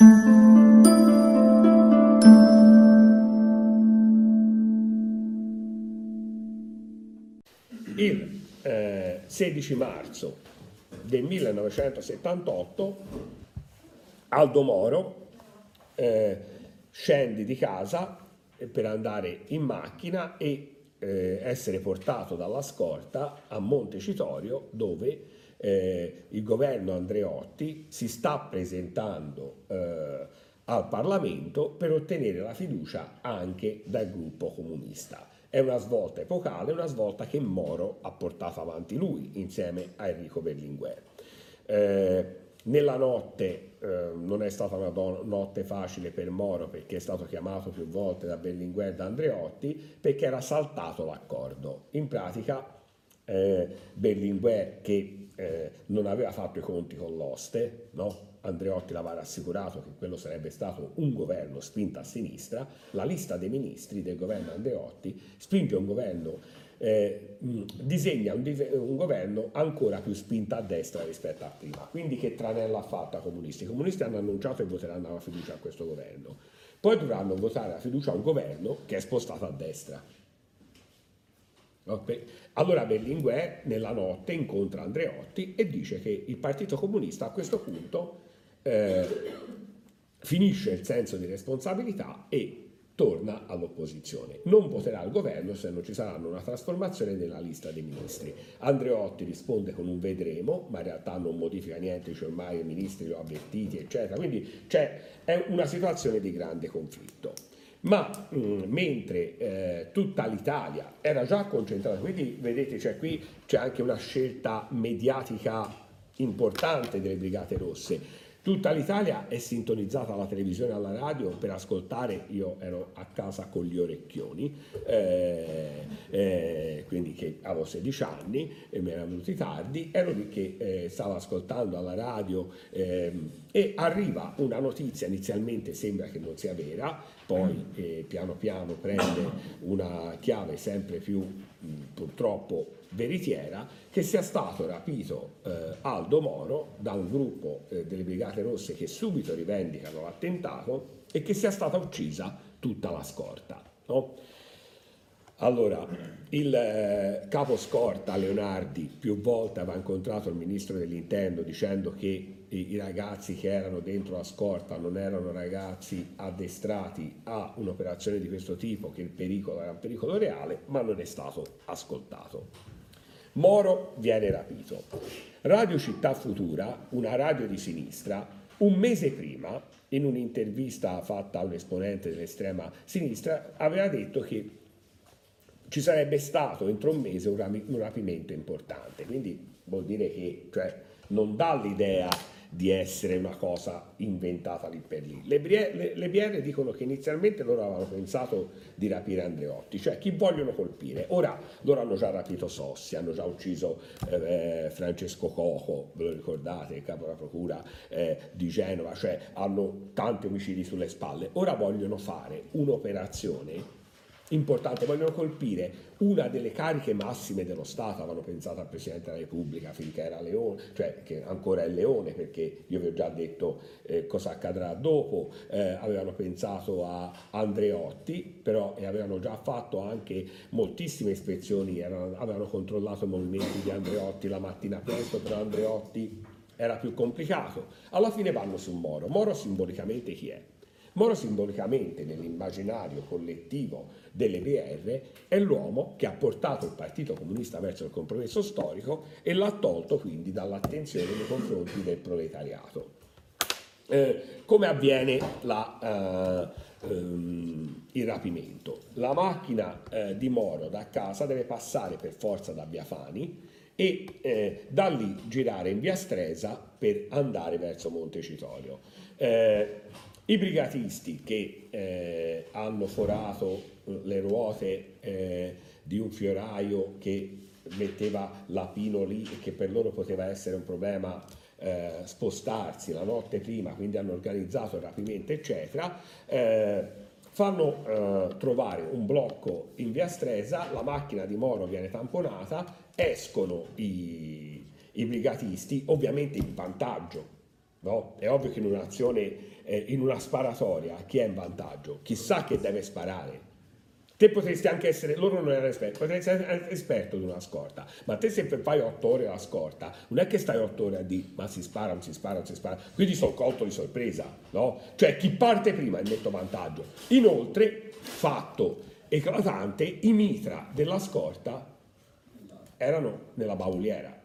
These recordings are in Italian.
Il eh, 16 marzo del 1978 Aldo Moro eh, scende di casa per andare in macchina e eh, essere portato dalla scorta a Montecitorio dove eh, il governo Andreotti si sta presentando eh, al Parlamento per ottenere la fiducia anche dal gruppo comunista. È una svolta epocale, una svolta che Moro ha portato avanti lui insieme a Enrico Berlinguer. Eh, nella notte eh, non è stata una do- notte facile per Moro perché è stato chiamato più volte da Berlinguer da Andreotti perché era saltato l'accordo. In pratica eh, Berlinguer che eh, non aveva fatto i conti con l'oste, no? Andreotti l'aveva rassicurato che quello sarebbe stato un governo spinto a sinistra, la lista dei ministri del governo Andreotti spinge un governo eh, disegna un, un, governo ancora più spinto a destra rispetto a prima. Quindi che tranella ha fatto ai comunisti? I comunisti hanno annunciato che voteranno la fiducia a questo governo, poi dovranno votare la fiducia a un governo che è spostato a destra. Allora Berlinguer nella notte incontra Andreotti e dice che il Partito Comunista a questo punto eh, finisce il senso di responsabilità e torna all'opposizione. Non voterà al governo se non ci saranno una trasformazione nella lista dei ministri. Andreotti risponde con un vedremo, ma in realtà non modifica niente, cioè ormai i ministri li ho avvertiti, eccetera. Quindi c'è, è una situazione di grande conflitto. Ma mh, mm, mentre eh, tutta l'Italia era già concentrata, quindi vedete cioè, qui c'è anche una scelta mediatica importante delle Brigate Rosse, Tutta l'Italia è sintonizzata alla televisione e alla radio. Per ascoltare, io ero a casa con gli orecchioni, eh, eh, quindi che avevo 16 anni e mi erano venuti tardi, ero lì che eh, stavo ascoltando alla radio ehm, e arriva una notizia, inizialmente sembra che non sia vera, poi eh, piano piano prende una chiave sempre più mh, purtroppo veritiera che sia stato rapito eh, Aldo Moro da un gruppo eh, delle Brigate Rosse che subito rivendicano l'attentato e che sia stata uccisa tutta la scorta. No? Allora, il eh, capo scorta Leonardi più volte aveva incontrato il ministro dell'interno dicendo che i, i, ragazzi che erano dentro la scorta non erano ragazzi addestrati a un'operazione di questo tipo, che il pericolo era un pericolo reale, ma non è stato ascoltato. Moro viene rapito. Radio Città Futura, una radio di sinistra, un mese prima, in un'intervista fatta a un esponente dell'estrema sinistra, aveva detto che ci sarebbe stato entro un mese un, rapimento importante. Quindi vuol dire che cioè, non dà l'idea di essere una cosa inventata lì per lì. Le, BR dicono che inizialmente loro avevano pensato di rapire Andreotti, cioè chi vogliono colpire. Ora loro hanno già rapito Sossi, hanno già ucciso eh, Francesco Coco, ve lo ricordate, il capo della procura eh, di Genova, cioè hanno tanti omicidi sulle spalle. Ora vogliono fare un'operazione importante, vogliono colpire una delle cariche massime dello Stato, avevano pensato al Presidente della Repubblica finché era Leone, cioè che ancora è Leone perché io vi ho già detto eh, cosa accadrà dopo, eh, avevano pensato a Andreotti, però e avevano già fatto anche moltissime ispezioni, erano, avevano controllato i movimenti di Andreotti la mattina presto, però Andreotti era più complicato. Alla fine vanno su Moro. Moro simbolicamente chi è? Moro simbolicamente nell'immaginario collettivo delle BR è l'uomo che ha portato il Partito Comunista verso il compromesso storico e l'ha tolto quindi dall'attenzione nei confronti del proletariato. Eh, come avviene la, eh, ehm, il rapimento? La macchina eh, di Moro da casa deve passare per forza da Via Fani e eh, da lì girare in Via Stresa per andare verso Montecitorio. Eh, i brigatisti che eh, hanno forato le ruote eh, di un fioraio che metteva l'apino lì e che per loro poteva essere un problema eh, spostarsi la notte prima, quindi hanno organizzato il rapimento, eccetera, eh, fanno eh, trovare un blocco in via Stresa, la macchina di Moro viene tamponata, escono i, i brigatisti, ovviamente in vantaggio No? È ovvio che in un'azione, eh, in una sparatoria, chi è in vantaggio? Chissà che deve sparare. Te potresti anche essere, loro non erano esperti, potresti essere esperto di una scorta, ma te se fai otto ore alla scorta, non è che stai otto ore a dire ma si spara, non si spara, non si spara, quindi sono colto di sorpresa, no? Cioè chi parte prima è netto vantaggio. Inoltre, fatto eclatante, i mitra della scorta erano nella bauliera.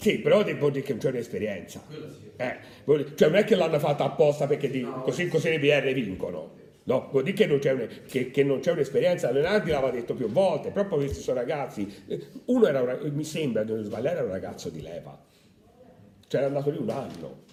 Sì, però devo dire che c'è un'esperienza. Eh, cioè non è che l'hanno fatta apposta perché di, così, così le BR vincono. No, vuol dire che non c'è, un, che, che non c'è un'esperienza. Leonardi l'aveva detto più volte, proprio questi sono ragazzi. Uno era, un, mi sembra, non sbagliare, era un ragazzo di leva. Cioè era andato lì un anno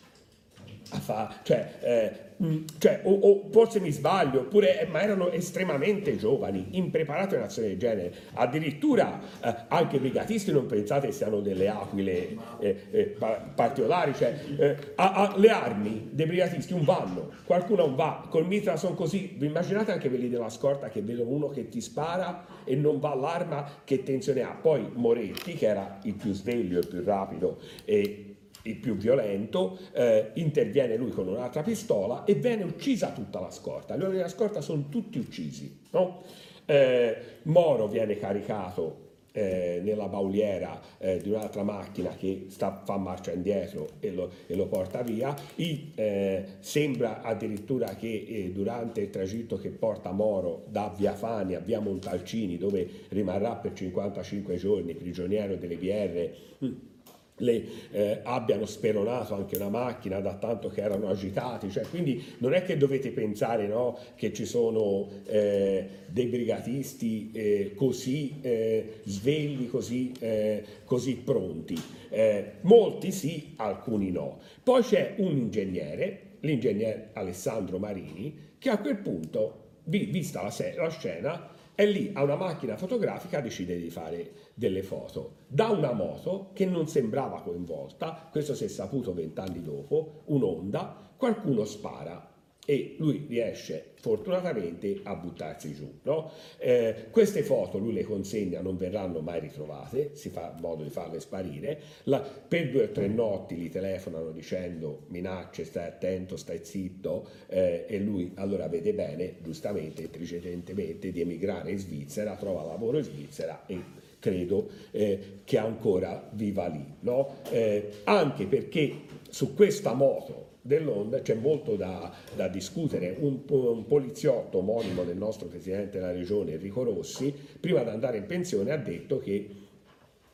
a fare, cioè, eh, mm, cioè o, o, forse mi sbaglio, oppure, eh, ma erano estremamente giovani, impreparati a un'azione del genere. Addirittura eh, anche i brigatisti non pensate siano delle aquile eh, eh particolari, cioè a, a, le armi dei brigatisti un vanno, qualcuno un va, col mitra sono così, vi immaginate anche quelli della scorta che vedono uno che ti spara e non va l'arma, che tensione ha? Poi Moretti, che era il più sveglio, il più rapido e il più violento, eh, interviene lui con un'altra pistola e viene uccisa tutta la scorta. Gli uomini della scorta sono tutti uccisi. No? Eh, Moro viene caricato eh, nella bauliera eh, di un'altra macchina che sta, fa marcia indietro e lo, e lo porta via. I, eh, sembra addirittura che eh, durante il tragitto che porta Moro da Via Fani a Via Montalcini, dove rimarrà per 55 giorni prigioniero delle BR, le, eh, abbiano speronato anche una macchina da tanto che erano agitati, cioè, quindi non è che dovete pensare no, che ci sono eh, dei brigatisti eh, così eh, svegli, così, eh, così pronti. Eh, molti sì, alcuni no. Poi c'è un ingegnere, l'ingegnere Alessandro Marini, che a quel punto, vista la, la scena, è lì a una macchina fotografica decide di fare delle foto da una moto che non sembrava coinvolta, questo si è saputo vent'anni dopo, un'onda, qualcuno spara e lui riesce fortunatamente a buttarsi giù. No? Eh, queste foto lui le consegna, non verranno mai ritrovate, si fa modo di farle sparire. La, per due o tre notti gli telefonano dicendo minacce, stai attento, stai zitto eh, e lui allora vede bene, giustamente, intelligentemente, di emigrare in Svizzera, trova lavoro in Svizzera e credo eh, che ancora viva lì. No? Eh, anche perché su questa moto dell'Onda c'è molto da, da discutere. Un, un, poliziotto omonimo del nostro Presidente della Regione, Enrico Rossi, prima di andare in pensione ha detto che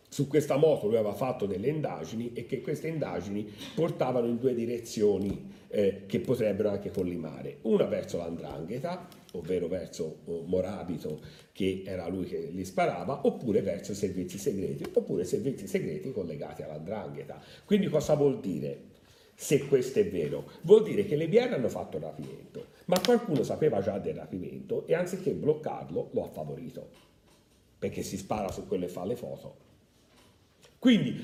su questa moto lui aveva fatto delle indagini e che queste indagini portavano in due direzioni eh, che potrebbero anche collimare. Una verso l'andrangheta, ovvero verso oh, Morabito, che era lui che li sparava, oppure verso servizi segreti, oppure servizi segreti collegati all'andrangheta. Quindi cosa vuol dire? se questo è vero, vuol dire che le BR hanno fatto il rapimento, ma qualcuno sapeva già del rapimento e anziché bloccarlo lo ha favorito, perché si spara su quello e fa le foto. Quindi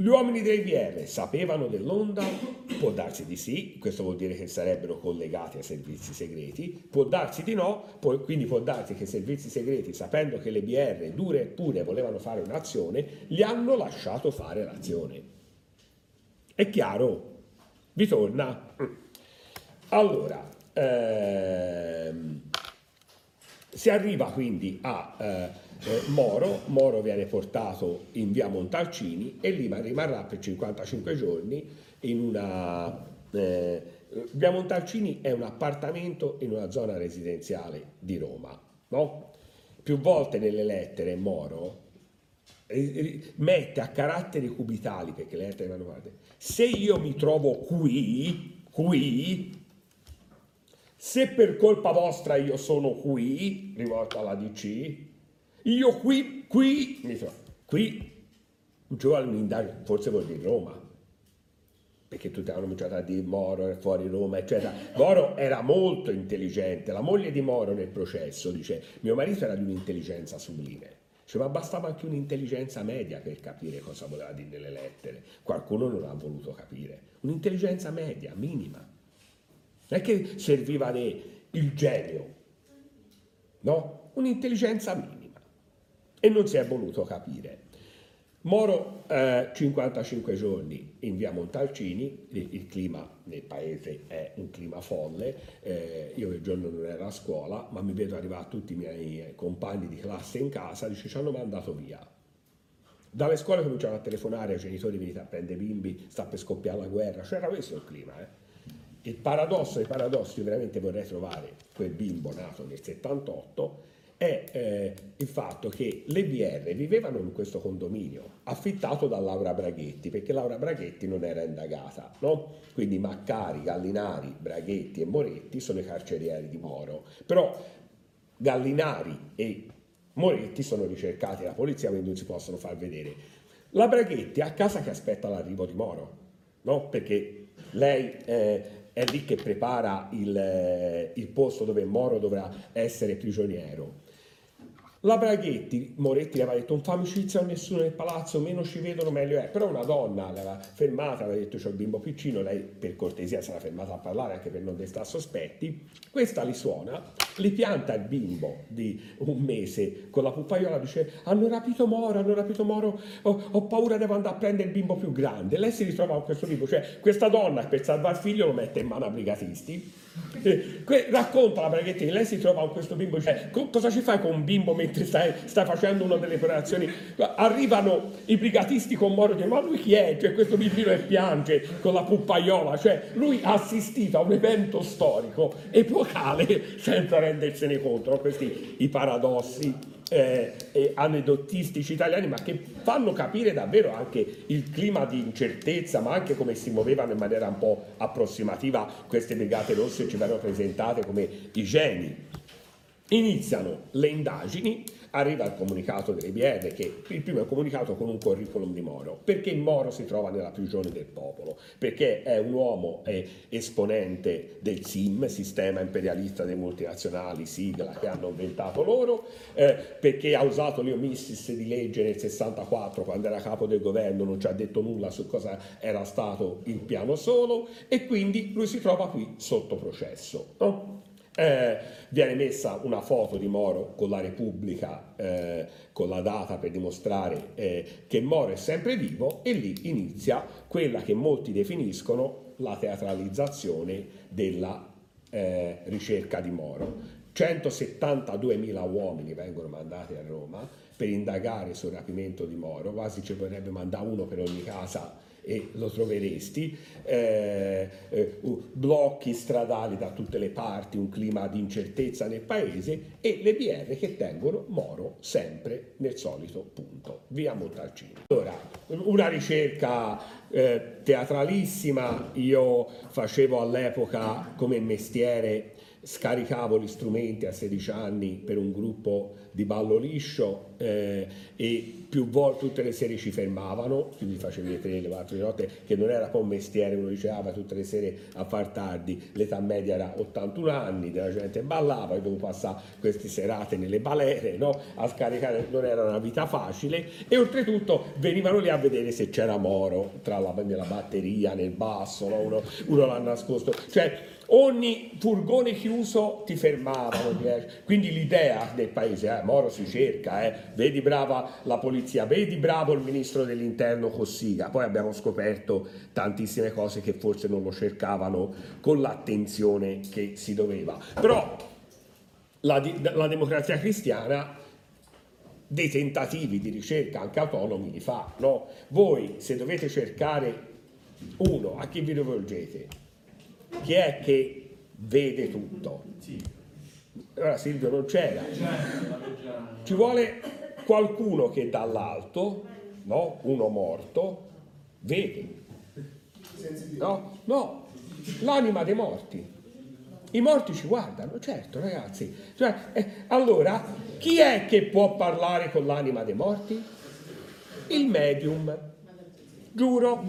gli uomini dei BR sapevano dell'onda? Può darsi di sì, questo vuol dire che sarebbero collegati ai servizi segreti, può darsi di no, può, quindi può darsi che i servizi segreti, sapendo che le BR dure e pure volevano fare un'azione, gli hanno lasciato fare l'azione. È chiaro? Vi torna? Allora, ehm, si arriva quindi a eh, eh, Moro, Moro viene portato in via Montalcini e lì rimarrà per 55 giorni in una... Eh, via Montalcini è un appartamento in una zona residenziale di Roma, no? Più volte nelle lettere Moro mette a caratteri cubitali, perché le lettere vanno guardate, se io mi trovo qui, qui, se per colpa vostra io sono qui, rivolto alla DC, io qui, qui, mi trovo, qui, giù all'indagine, forse vuol dire Roma, perché tutti hanno cominciato a dire Moro è fuori Roma, eccetera. Moro era molto intelligente, la moglie di Moro nel processo dice, mio marito era di un'intelligenza sublime, cioè, ma bastava anche un'intelligenza media per capire cosa voleva dire nelle lettere. Qualcuno non ha voluto capire. Un'intelligenza media, minima. Non è che serviva il genio, no? Un'intelligenza minima. E non si è voluto capire. Moro eh, 55 giorni in via Montalcini, il, il, clima nel paese è un clima folle, eh, io quel giorno non ero a scuola, ma mi vedo arrivare tutti i miei compagni di classe in casa, dice ci hanno mandato via. Dalle scuole cominciano a telefonare ai genitori, venite a prendere bimbi, sta per scoppiare la guerra, c'era questo il clima. Eh. Il paradosso dei paradossi, io veramente vorrei trovare quel bimbo nato nel 78, è eh, il fatto che le BR vivevano in questo condominio affittato da Laura Braghetti, perché Laura Braghetti non era indagata, no? Quindi Maccari, Gallinari, Braghetti e Moretti sono i carcerieri di Moro. Però Gallinari e Moretti sono ricercati dalla polizia, quindi non si possono far vedere. La Braghetti è a casa che aspetta l'arrivo di Moro, no? Perché lei eh, è lì che prepara il, eh, il posto dove Moro dovrà essere prigioniero. La Braghetti, Moretti aveva detto non fa amicizia con nessuno nel palazzo, meno ci vedono meglio è, però una donna l'aveva fermata, aveva detto c'è il bimbo piccino, lei per cortesia si era fermata a parlare anche per non destare sospetti, questa li suona, li pianta il bimbo di un mese con la pupaiola, dice hanno rapito Moro, hanno rapito Moro, ho, ho, paura devo andare a prendere il bimbo più grande, lei si ritrova con questo bimbo, cioè questa donna per salvare il figlio lo mette in mano a brigatisti, eh, racconta la Braghetti lei si trova con questo bimbo, cioè cosa ci fai con un bimbo mentre stai, stai facendo una delle operazioni, arrivano i brigatisti con Moro e dicono ma lui chi è? Cioè questo bambino e piange con la puppaiola, cioè lui ha assistito a un evento storico epocale senza rendersene conto, no? questi i paradossi eh, eh, aneddotistici italiani, ma che fanno capire davvero anche il clima di incertezza, ma anche come si muovevano in maniera un po' approssimativa queste brigate rosse ci vengono presentate come i geni. Iniziano le indagini arriva il comunicato delle BR, che il primo è un comunicato con un curriculum di Moro, perché Moro si trova nella prigione del popolo, perché è un uomo è esponente del SIM, sistema imperialista dei multinazionali, sigla che hanno inventato loro, eh, perché ha usato l'Iomissis di legge nel 64 quando era capo del governo, non ci ha detto nulla su cosa era stato il piano solo e quindi lui si trova qui sotto processo. No? Eh, viene messa una foto di Moro con la Repubblica, eh, con la data per dimostrare eh, che Moro è sempre vivo e lì inizia quella che molti definiscono la teatralizzazione della eh, ricerca di Moro. 172.000 uomini vengono mandati a Roma per indagare sul rapimento di Moro, quasi ci vorrebbe mandare uno per ogni casa e lo troveresti, eh, eh, blocchi stradali da tutte le parti, un clima di incertezza nel paese e le BR che tengono Moro sempre nel solito punto, via Montalcino. Allora, una ricerca eh, teatralissima, io facevo all'epoca come mestiere scaricavo gli strumenti a 16 anni per un gruppo di ballo liscio eh, e più volte tutte le sere ci fermavano, quindi facevi le tre, le quattro di notte, che non era un mestiere, uno diceva ah, tutte le sere a far tardi, l'età media era 81 anni, la gente ballava, e dovevo passare queste serate nelle balere, no? a scaricare, non era una vita facile e oltretutto venivano lì a vedere se c'era Moro tra la, nella batteria, nel basso, no? uno, uno l'ha nascosto, cioè ogni furgone chiuso ti fermavano, quindi l'idea del paese, eh, Moro si cerca, eh, vedi brava la polizia, vedi bravo il ministro dell'interno Cossiga, poi abbiamo scoperto tantissime cose che forse non lo cercavano con l'attenzione che si doveva, però la, la democrazia cristiana dei tentativi di ricerca anche autonomi li fa, no? Voi se dovete cercare uno, a chi vi rivolgete? Chi è che vede tutto? Allora Silvio non c'era. Ci vuole qualcuno che dall'alto, no? uno morto, vede. No, no, l'anima dei morti. I morti ci guardano, certo ragazzi. Cioè, eh, allora, chi è che può parlare con l'anima dei morti? Il medium. Giuro,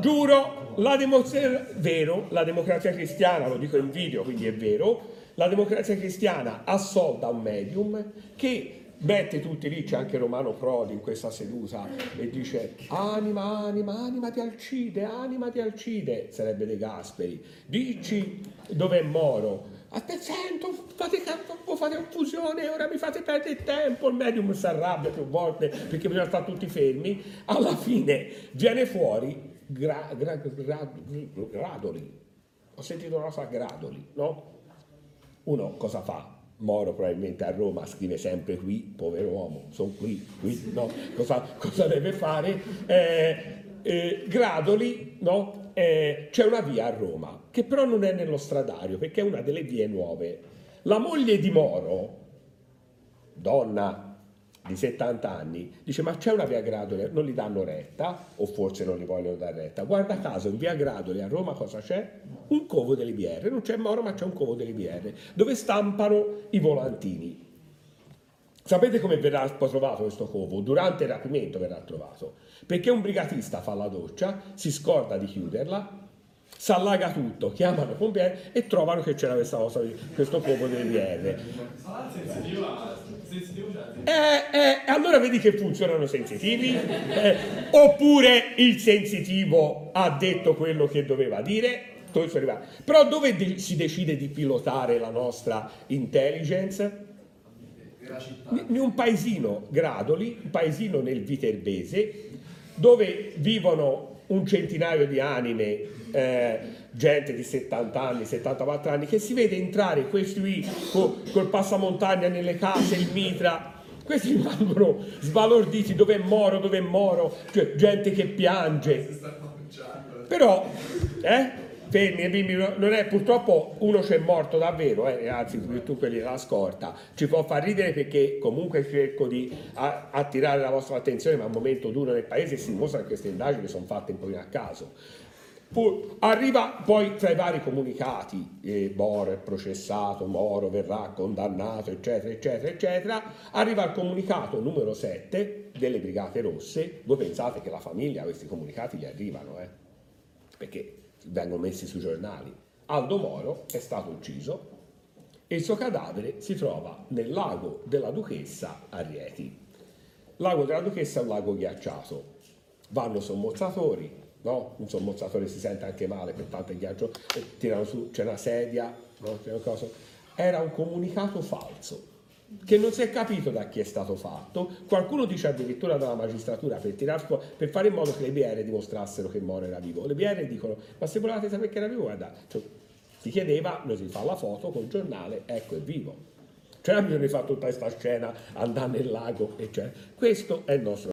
giuro, la democrazia, vero, la democrazia cristiana, lo dico in video, quindi è vero, la democrazia cristiana assolda un medium che mette tutti lì, c'è anche Romano Prodi in questa seduta e dice anima, anima, anima di Alcide, anima di Alcide, sarebbe De Gasperi, dici dov'è Moro, Aspetta, sento, fate, fate confusione, ora mi fate perdere tempo, il medium si arrabbia più volte perché bisogna stare tutti fermi, alla fine viene fuori gra, gra, gra, gradoli, ho sentito una cosa gradoli, no? Uno cosa fa? Moro probabilmente a Roma scrive sempre qui, povero uomo, sono qui, qui, no? Cosa, cosa deve fare? Eh, eh, Gradoli, no? Eh, c'è una via a Roma, che però non è nello stradario, perché è una delle vie nuove. La moglie di Moro, donna di 70 anni, dice ma c'è una via Gradoli, non gli danno retta, o forse non gli vogliono dare retta. Guarda caso, in via Gradoli a Roma cosa c'è? Un covo delle BR, non c'è Moro ma c'è un covo delle BR, dove stampano i volantini. Sapete come verrà trovato questo covo? Durante il rapimento verrà trovato, perché un brigatista fa la doccia, si scorda di chiuderla, si allaga tutto, chiamano i pompieri e trovano che c'era questa cosa, questo covo delle BR. Eh, eh, allora vedi che funzionano sensitivi? Eh, oppure il sensitivo ha detto quello che doveva dire? Però dove si decide di pilotare la nostra intelligence? In un paesino, Gradoli, un paesino nel Viterbese, dove vivono un centinaio di anime, eh, gente di 70 anni, 74 anni, che si vede entrare questi qui col, col passamontagna nelle case, il mitra, questi rimangono sbalorditi, dove è Moro, dove è Moro, cioè gente che piange. Però, eh? Fermi, bimbi, non è, purtroppo uno c'è morto davvero, eh, anzi tu quelli della scorta, ci può far ridere perché comunque cerco di a, attirare la vostra attenzione, ma è un momento duro nel paese si dimostra che queste indagini sono fatte un po' a caso. Arriva poi tra i vari comunicati, eh, Moro è processato, Moro verrà condannato, eccetera, eccetera, eccetera, arriva il comunicato numero 7 delle Brigate Rosse, voi pensate che la famiglia questi comunicati gli arrivano, eh? perché vengono messi sui giornali. Aldo Moro è stato ucciso e il suo cadavere si trova nel lago della Duchessa a Rieti. Lago della Duchessa è un lago ghiacciato, vanno sommozzatori, no? Un sommozzatore si sente anche male per tanto ghiaccio, tirano su, c'è una sedia, no? Era un comunicato falso che non si è capito da chi è stato fatto, qualcuno dice addirittura dalla magistratura per, tirar, per fare in modo che le BR dimostrassero che Moro era vivo. Le BR dicono, ma se volevate sapere che era vivo, guarda, cioè, si chiedeva, noi si fa la foto col giornale, ecco è vivo. Cioè di fare tutta questa scena, andare nel lago, eccetera. Questo è il nostro